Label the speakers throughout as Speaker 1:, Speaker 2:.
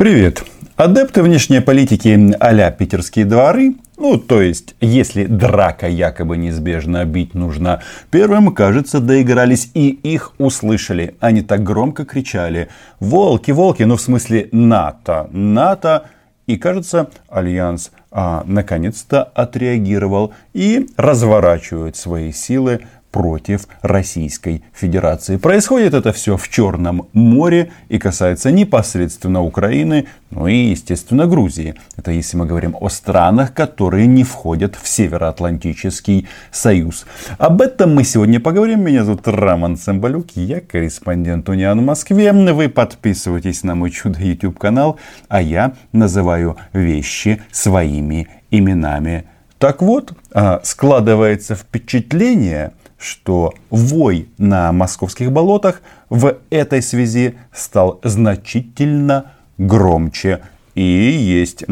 Speaker 1: Привет! Адепты внешней политики а-ля питерские дворы, ну, то есть, если драка якобы неизбежно бить нужно первым, кажется, доигрались и их услышали. Они так громко кричали «Волки, волки!» Ну, в смысле НАТО. НАТО. И, кажется, Альянс а, наконец-то отреагировал и разворачивает свои силы против Российской Федерации. Происходит это все в Черном море и касается непосредственно Украины, ну и, естественно, Грузии. Это если мы говорим о странах, которые не входят в Североатлантический Союз. Об этом мы сегодня поговорим. Меня зовут Роман Цымбалюк, я корреспондент Униан в Москве. Вы подписывайтесь на мой чудо YouTube канал, а я называю вещи своими именами. Так вот, а, складывается впечатление, что вой на московских болотах в этой связи стал значительно громче. И есть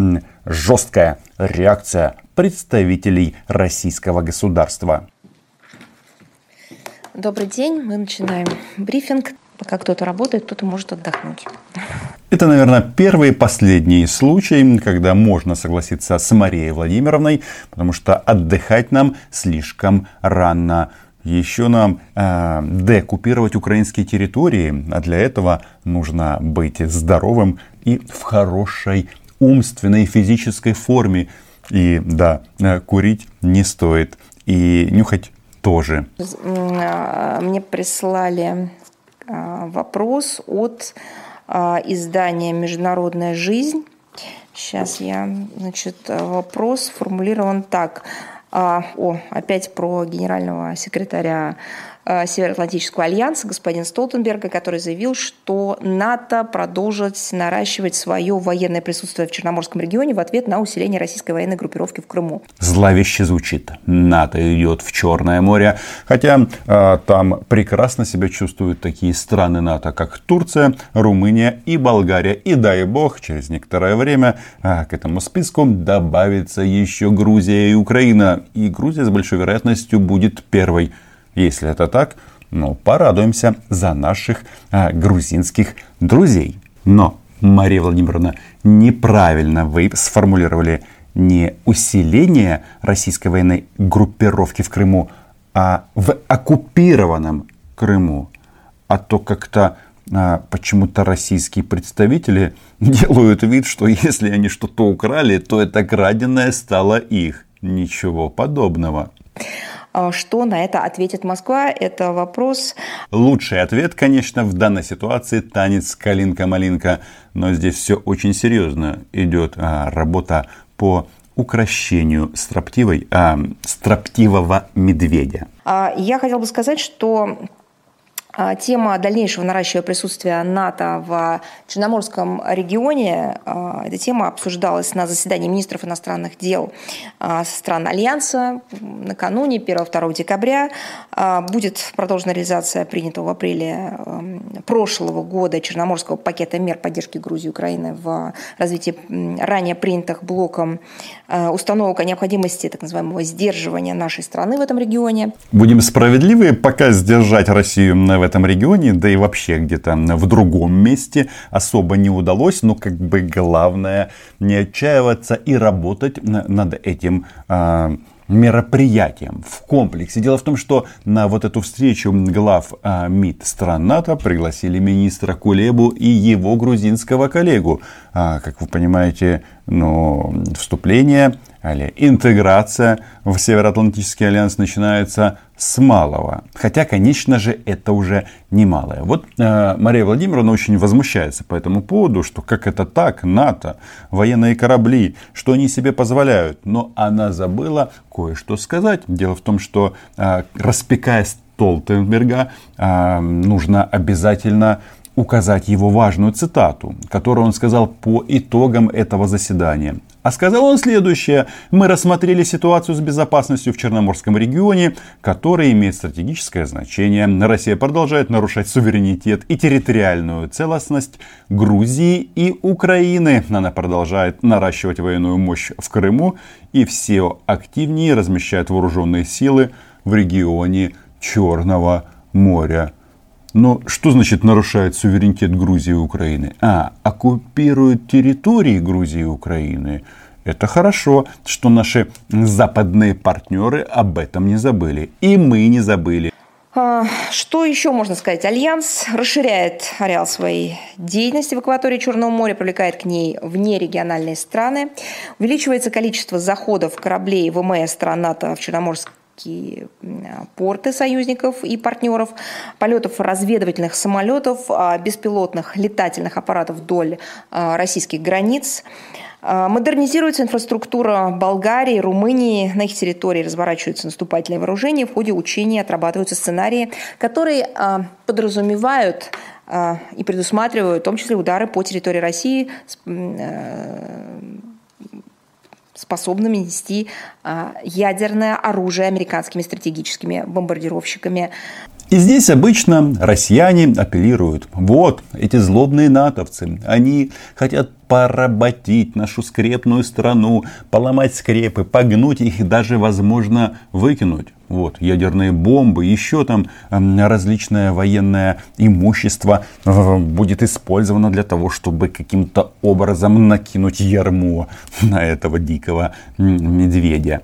Speaker 1: жесткая реакция представителей российского государства.
Speaker 2: Добрый день, мы начинаем брифинг. Пока кто-то работает, кто-то может отдохнуть.
Speaker 1: Это, наверное, первый и последний случай, когда можно согласиться с Марией Владимировной, потому что отдыхать нам слишком рано еще нам э, декупировать украинские территории, а для этого нужно быть здоровым и в хорошей умственной и физической форме. И да, э, курить не стоит. И нюхать тоже.
Speaker 2: А, мне прислали а, вопрос от а, издания «Международная жизнь». Сейчас я, значит, вопрос формулирован так. А, о, опять про генерального секретаря Североатлантического альянса господина Столтенберга, который заявил, что НАТО продолжит наращивать свое военное присутствие в Черноморском регионе в ответ на усиление российской военной группировки в Крыму.
Speaker 1: Зловеще звучит. НАТО идет в Черное море, хотя э, там прекрасно себя чувствуют такие страны НАТО, как Турция, Румыния и Болгария. И дай бог, через некоторое время э, к этому списку добавится еще Грузия и Украина. И Грузия с большой вероятностью будет первой если это так, ну, порадуемся за наших а, грузинских друзей. Но, Мария Владимировна, неправильно вы сформулировали не усиление российской военной группировки в Крыму, а в оккупированном Крыму. А то как-то а, почему-то российские представители делают вид, что если они что-то украли, то это краденое стало их. Ничего подобного.
Speaker 2: А что на это ответит Москва? Это вопрос...
Speaker 1: Лучший ответ, конечно, в данной ситуации танец «Калинка-малинка». Но здесь все очень серьезно. Идет а, работа по укращению строптивой, а, строптивого медведя.
Speaker 2: А, я хотела бы сказать, что тема дальнейшего наращивания присутствия НАТО в Черноморском регионе, а, эта тема обсуждалась на заседании министров иностранных дел а, стран Альянса накануне 1-2 декабря. Будет продолжена реализация принятого в апреле прошлого года Черноморского пакета мер поддержки Грузии и Украины в развитии ранее принятых блоком установок о необходимости так называемого сдерживания нашей страны в этом регионе.
Speaker 1: Будем справедливы, пока сдержать Россию в этом регионе, да и вообще где-то в другом месте особо не удалось. Но как бы главное не отчаиваться и работать над этим а, мероприятием в комплексе. Дело в том, что на вот эту встречу глав а, МИД стран НАТО пригласили министра Кулебу и его грузинского коллегу. А, как вы понимаете, ну, вступление или интеграция в Североатлантический альянс начинается с малого. Хотя, конечно же, это уже немалое. Вот э, Мария Владимировна очень возмущается по этому поводу, что как это так, НАТО, военные корабли, что они себе позволяют. Но она забыла кое-что сказать. Дело в том, что э, распекая Столтенберга, э, нужно обязательно указать его важную цитату, которую он сказал по итогам этого заседания. А сказал он следующее. Мы рассмотрели ситуацию с безопасностью в Черноморском регионе, которая имеет стратегическое значение. Россия продолжает нарушать суверенитет и территориальную целостность Грузии и Украины. Она продолжает наращивать военную мощь в Крыму и все активнее размещает вооруженные силы в регионе Черного моря. Но что значит нарушает суверенитет Грузии и Украины? А, оккупируют территории Грузии и Украины. Это хорошо, что наши западные партнеры об этом не забыли. И мы не забыли.
Speaker 2: А, что еще можно сказать? Альянс расширяет ареал своей деятельности в акватории Черного моря, привлекает к ней внерегиональные страны, увеличивается количество заходов кораблей ВМС стран НАТО в Черноморск порты союзников и партнеров, полетов разведывательных самолетов, а, беспилотных летательных аппаратов вдоль а, российских границ. А, модернизируется инфраструктура Болгарии, Румынии. На их территории разворачиваются наступательные вооружения. В ходе учений отрабатываются сценарии, которые подразумевают и предусматривают в том числе удары по территории России способными нести а, ядерное оружие американскими стратегическими бомбардировщиками.
Speaker 1: И здесь обычно россияне апеллируют. Вот, эти злобные натовцы, они хотят поработить нашу скрепную страну, поломать скрепы, погнуть их и даже, возможно, выкинуть. Вот, ядерные бомбы, еще там различное военное имущество э, будет использовано для того, чтобы каким-то образом накинуть ярмо на этого дикого медведя.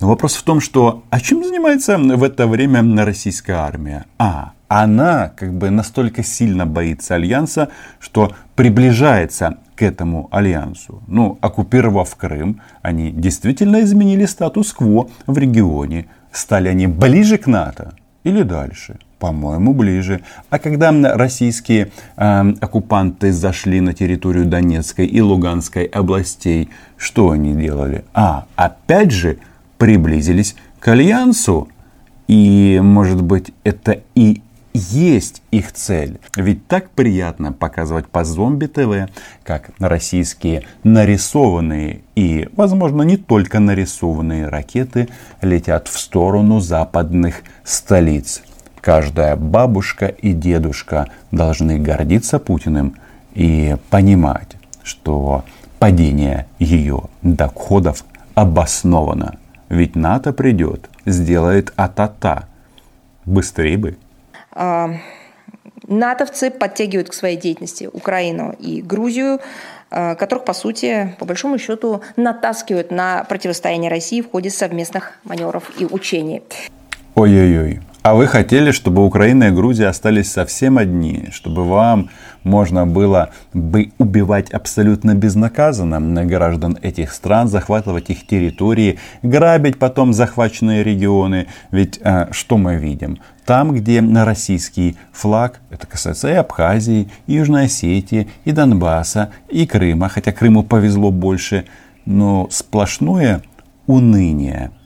Speaker 1: Но вопрос в том, что а чем занимается в это время российская армия? А, она как бы настолько сильно боится альянса, что приближается к этому альянсу. Ну, оккупировав Крым, они действительно изменили статус-кво в регионе. Стали они ближе к НАТО или дальше? По-моему, ближе. А когда российские э, оккупанты зашли на территорию Донецкой и Луганской областей, что они делали? А, опять же, приблизились к Альянсу. И, может быть, это и есть их цель. Ведь так приятно показывать по зомби-ТВ, как российские нарисованные и, возможно, не только нарисованные ракеты летят в сторону западных столиц. Каждая бабушка и дедушка должны гордиться Путиным и понимать, что падение ее доходов обосновано. Ведь НАТО придет, сделает а-та-та. Быстрее бы.
Speaker 2: Натовцы подтягивают к своей деятельности Украину и Грузию, а, которых, по сути, по большому счету, натаскивают на противостояние России в ходе совместных маневров и учений.
Speaker 1: Ой-ой-ой. А вы хотели, чтобы Украина и Грузия остались совсем одни, чтобы вам можно было бы убивать абсолютно безнаказанно граждан этих стран, захватывать их территории, грабить потом захваченные регионы. Ведь э, что мы видим? Там, где на российский флаг, это касается и Абхазии, и Южной Осетии, и Донбасса, и Крыма, хотя Крыму повезло больше, но сплошное уныние –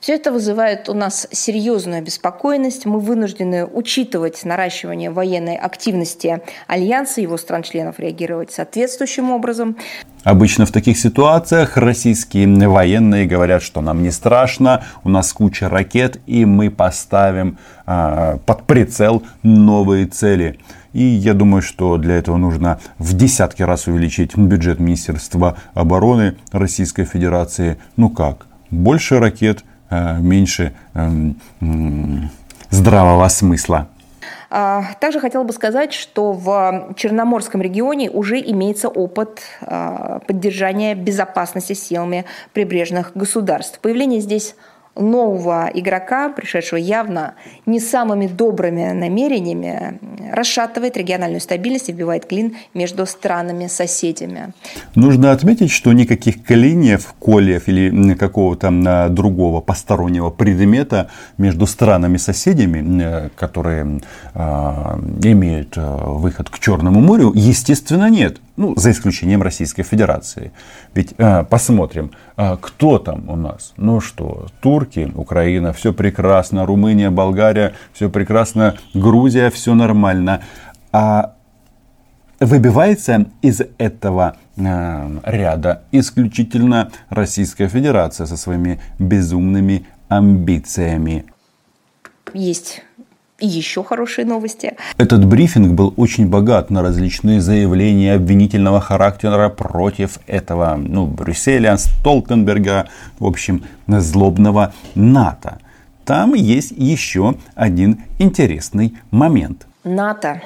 Speaker 2: все это вызывает у нас серьезную обеспокоенность. Мы вынуждены учитывать наращивание военной активности Альянса, его стран-членов реагировать соответствующим образом.
Speaker 1: Обычно в таких ситуациях российские военные говорят, что нам не страшно, у нас куча ракет, и мы поставим э, под прицел новые цели. И я думаю, что для этого нужно в десятки раз увеличить бюджет Министерства обороны Российской Федерации. Ну как? Больше ракет, э, меньше эм, здравого смысла.
Speaker 2: А, также хотела бы сказать, что в Черноморском регионе уже имеется опыт а, поддержания безопасности силами прибрежных государств. Появление здесь нового игрока, пришедшего явно не самыми добрыми намерениями, расшатывает региональную стабильность и вбивает клин между странами-соседями.
Speaker 1: Нужно отметить, что никаких клиньев, кольев или какого-то другого постороннего предмета между странами-соседями, э, которые э, имеют выход к Черному морю, естественно, нет. Ну, за исключением Российской Федерации. Ведь э, посмотрим, э, кто там у нас. Ну что, турки, Украина, все прекрасно, Румыния, Болгария, все прекрасно, Грузия, все нормально. А выбивается из этого э, ряда исключительно Российская Федерация со своими безумными амбициями.
Speaker 2: Есть и еще хорошие новости.
Speaker 1: Этот брифинг был очень богат на различные заявления обвинительного характера против этого ну, Брюсселя, Столтенберга, в общем, злобного НАТО. Там есть еще один интересный момент.
Speaker 2: НАТО.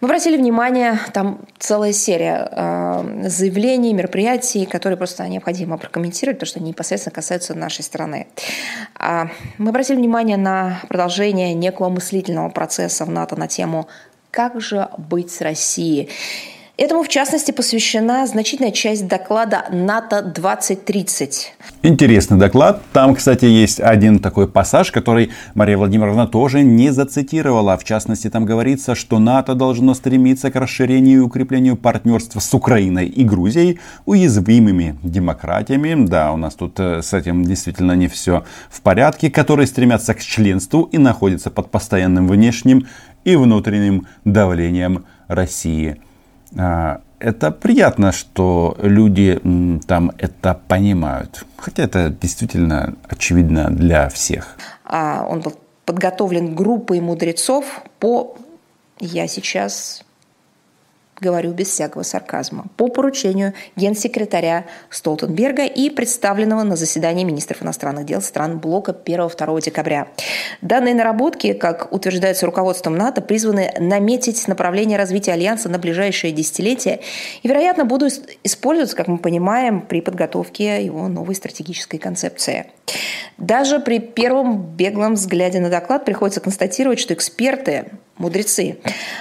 Speaker 2: Мы обратили внимание, там целая серия э, заявлений, мероприятий, которые просто необходимо прокомментировать, потому что они непосредственно касаются нашей страны. Э, мы обратили внимание на продолжение некого мыслительного процесса в НАТО на тему «Как же быть с Россией?». Этому, в частности, посвящена значительная часть доклада НАТО-2030.
Speaker 1: Интересный доклад. Там, кстати, есть один такой пассаж, который Мария Владимировна тоже не зацитировала. В частности, там говорится, что НАТО должно стремиться к расширению и укреплению партнерства с Украиной и Грузией, уязвимыми демократиями. Да, у нас тут э, с этим действительно не все в порядке, которые стремятся к членству и находятся под постоянным внешним и внутренним давлением России. А, это приятно, что люди там это понимают. Хотя это действительно очевидно для всех.
Speaker 2: А, он был подготовлен группой мудрецов по, я сейчас говорю без всякого сарказма, по поручению генсекретаря Столтенберга и представленного на заседании министров иностранных дел стран блока 1-2 декабря. Данные наработки, как утверждается руководством НАТО, призваны наметить направление развития Альянса на ближайшие десятилетия и, вероятно, будут использоваться, как мы понимаем, при подготовке его новой стратегической концепции. Даже при первом беглом взгляде на доклад приходится констатировать, что эксперты, мудрецы,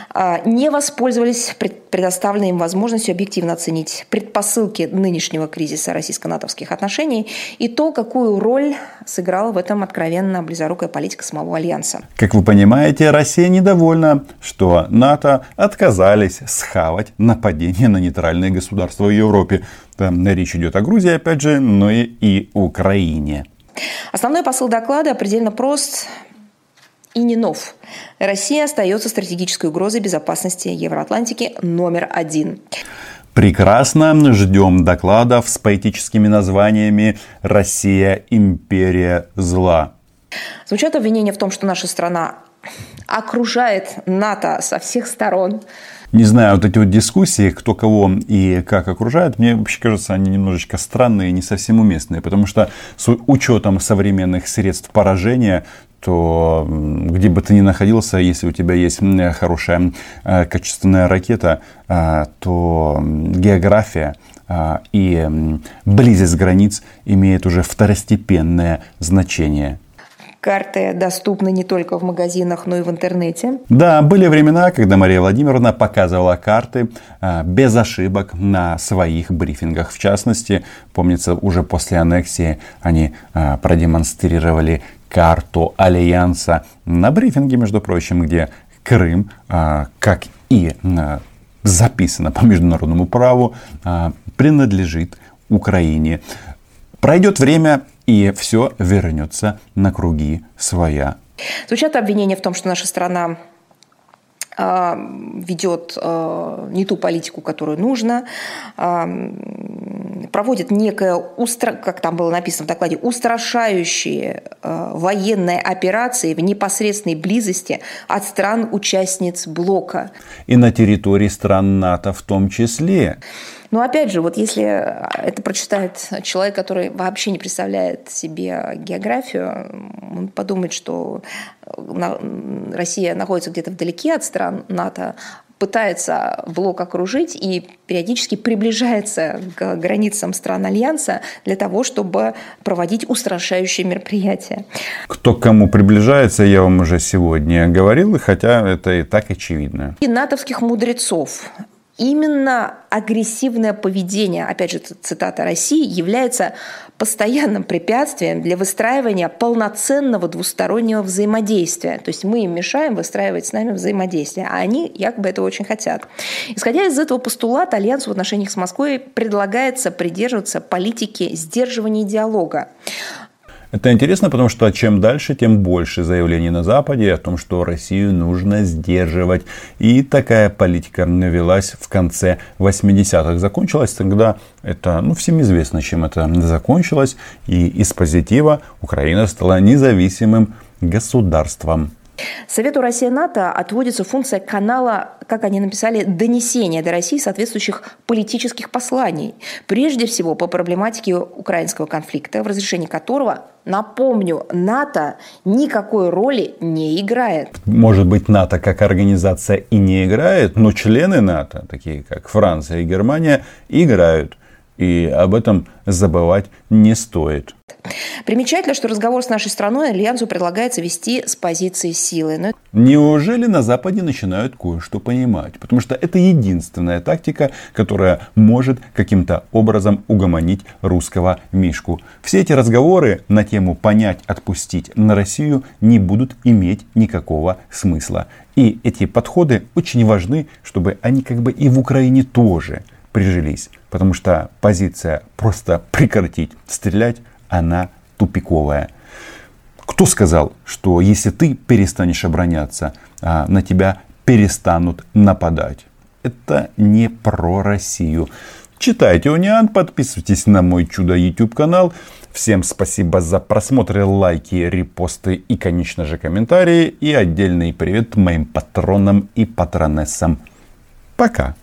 Speaker 2: а, не воспользовались предоставленной им возможностью объективно оценить предпосылки нынешнего кризиса российско-натовских отношений и то, какую роль сыграла в этом откровенно близорукая политика самого Альянса.
Speaker 1: Как вы понимаете, Россия недовольна, что НАТО отказались схавать нападение на нейтральные государства в Европе. Там речь идет о Грузии, опять же, но и, и Украине.
Speaker 2: Основной посыл доклада предельно прост и не нов. Россия остается стратегической угрозой безопасности Евроатлантики номер один.
Speaker 1: Прекрасно. Ждем докладов с поэтическими названиями «Россия – империя зла».
Speaker 2: Звучат обвинения в том, что наша страна окружает НАТО со всех сторон,
Speaker 1: не знаю, вот эти вот дискуссии, кто кого и как окружает, мне вообще кажется, они немножечко странные не совсем уместные, потому что с учетом современных средств поражения, то где бы ты ни находился, если у тебя есть хорошая э, качественная ракета, э, то география э, и близость границ имеет уже второстепенное значение.
Speaker 2: Карты доступны не только в магазинах, но и в интернете.
Speaker 1: Да, были времена, когда Мария Владимировна показывала карты а, без ошибок на своих брифингах. В частности, помнится, уже после аннексии они а, продемонстрировали карту Альянса на брифинге, между прочим, где Крым, а, как и записано по международному праву, принадлежит Украине. Пройдет время, и все вернется на круги своя.
Speaker 2: Звучат обвинения в том, что наша страна а, ведет а, не ту политику, которую нужно, проводит некое, как там было написано в докладе, устрашающие военные операции в непосредственной близости от стран-участниц блока.
Speaker 1: И на территории стран НАТО в том числе.
Speaker 2: Но опять же, вот если это прочитает человек, который вообще не представляет себе географию, он подумает, что Россия находится где-то вдалеке от стран НАТО, пытается блок окружить и периодически приближается к границам стран Альянса для того, чтобы проводить устрашающие мероприятия.
Speaker 1: Кто к кому приближается, я вам уже сегодня говорил, хотя это и так очевидно.
Speaker 2: И натовских мудрецов Именно агрессивное поведение, опять же, цитата России, является постоянным препятствием для выстраивания полноценного двустороннего взаимодействия. То есть мы им мешаем выстраивать с нами взаимодействие, а они якобы это очень хотят. Исходя из этого постулата, Альянс в отношениях с Москвой предлагается придерживаться политики сдерживания диалога.
Speaker 1: Это интересно, потому что чем дальше, тем больше заявлений на Западе о том, что Россию нужно сдерживать. И такая политика навелась в конце 80-х. Закончилась тогда, это ну, всем известно, чем это закончилось. И из позитива Украина стала независимым государством.
Speaker 2: Совету Россия-НАТО отводится функция канала, как они написали, донесения до России соответствующих политических посланий. Прежде всего по проблематике украинского конфликта, в разрешении которого, напомню, НАТО никакой роли не играет.
Speaker 1: Может быть, НАТО как организация и не играет, но члены НАТО, такие как Франция и Германия, играют. И об этом забывать не стоит.
Speaker 2: Примечательно, что разговор с нашей страной Альянсу предлагается вести с позиции силы. Но...
Speaker 1: Неужели на Западе начинают кое-что понимать? Потому что это единственная тактика, которая может каким-то образом угомонить русского Мишку. Все эти разговоры на тему понять, отпустить на Россию не будут иметь никакого смысла. И эти подходы очень важны, чтобы они как бы и в Украине тоже прижились. Потому что позиция просто прекратить стрелять она тупиковая. Кто сказал, что если ты перестанешь обороняться, а, на тебя перестанут нападать? Это не про Россию. Читайте Униан, подписывайтесь на мой чудо YouTube канал. Всем спасибо за просмотры, лайки, репосты и, конечно же, комментарии. И отдельный привет моим патронам и патронессам. Пока.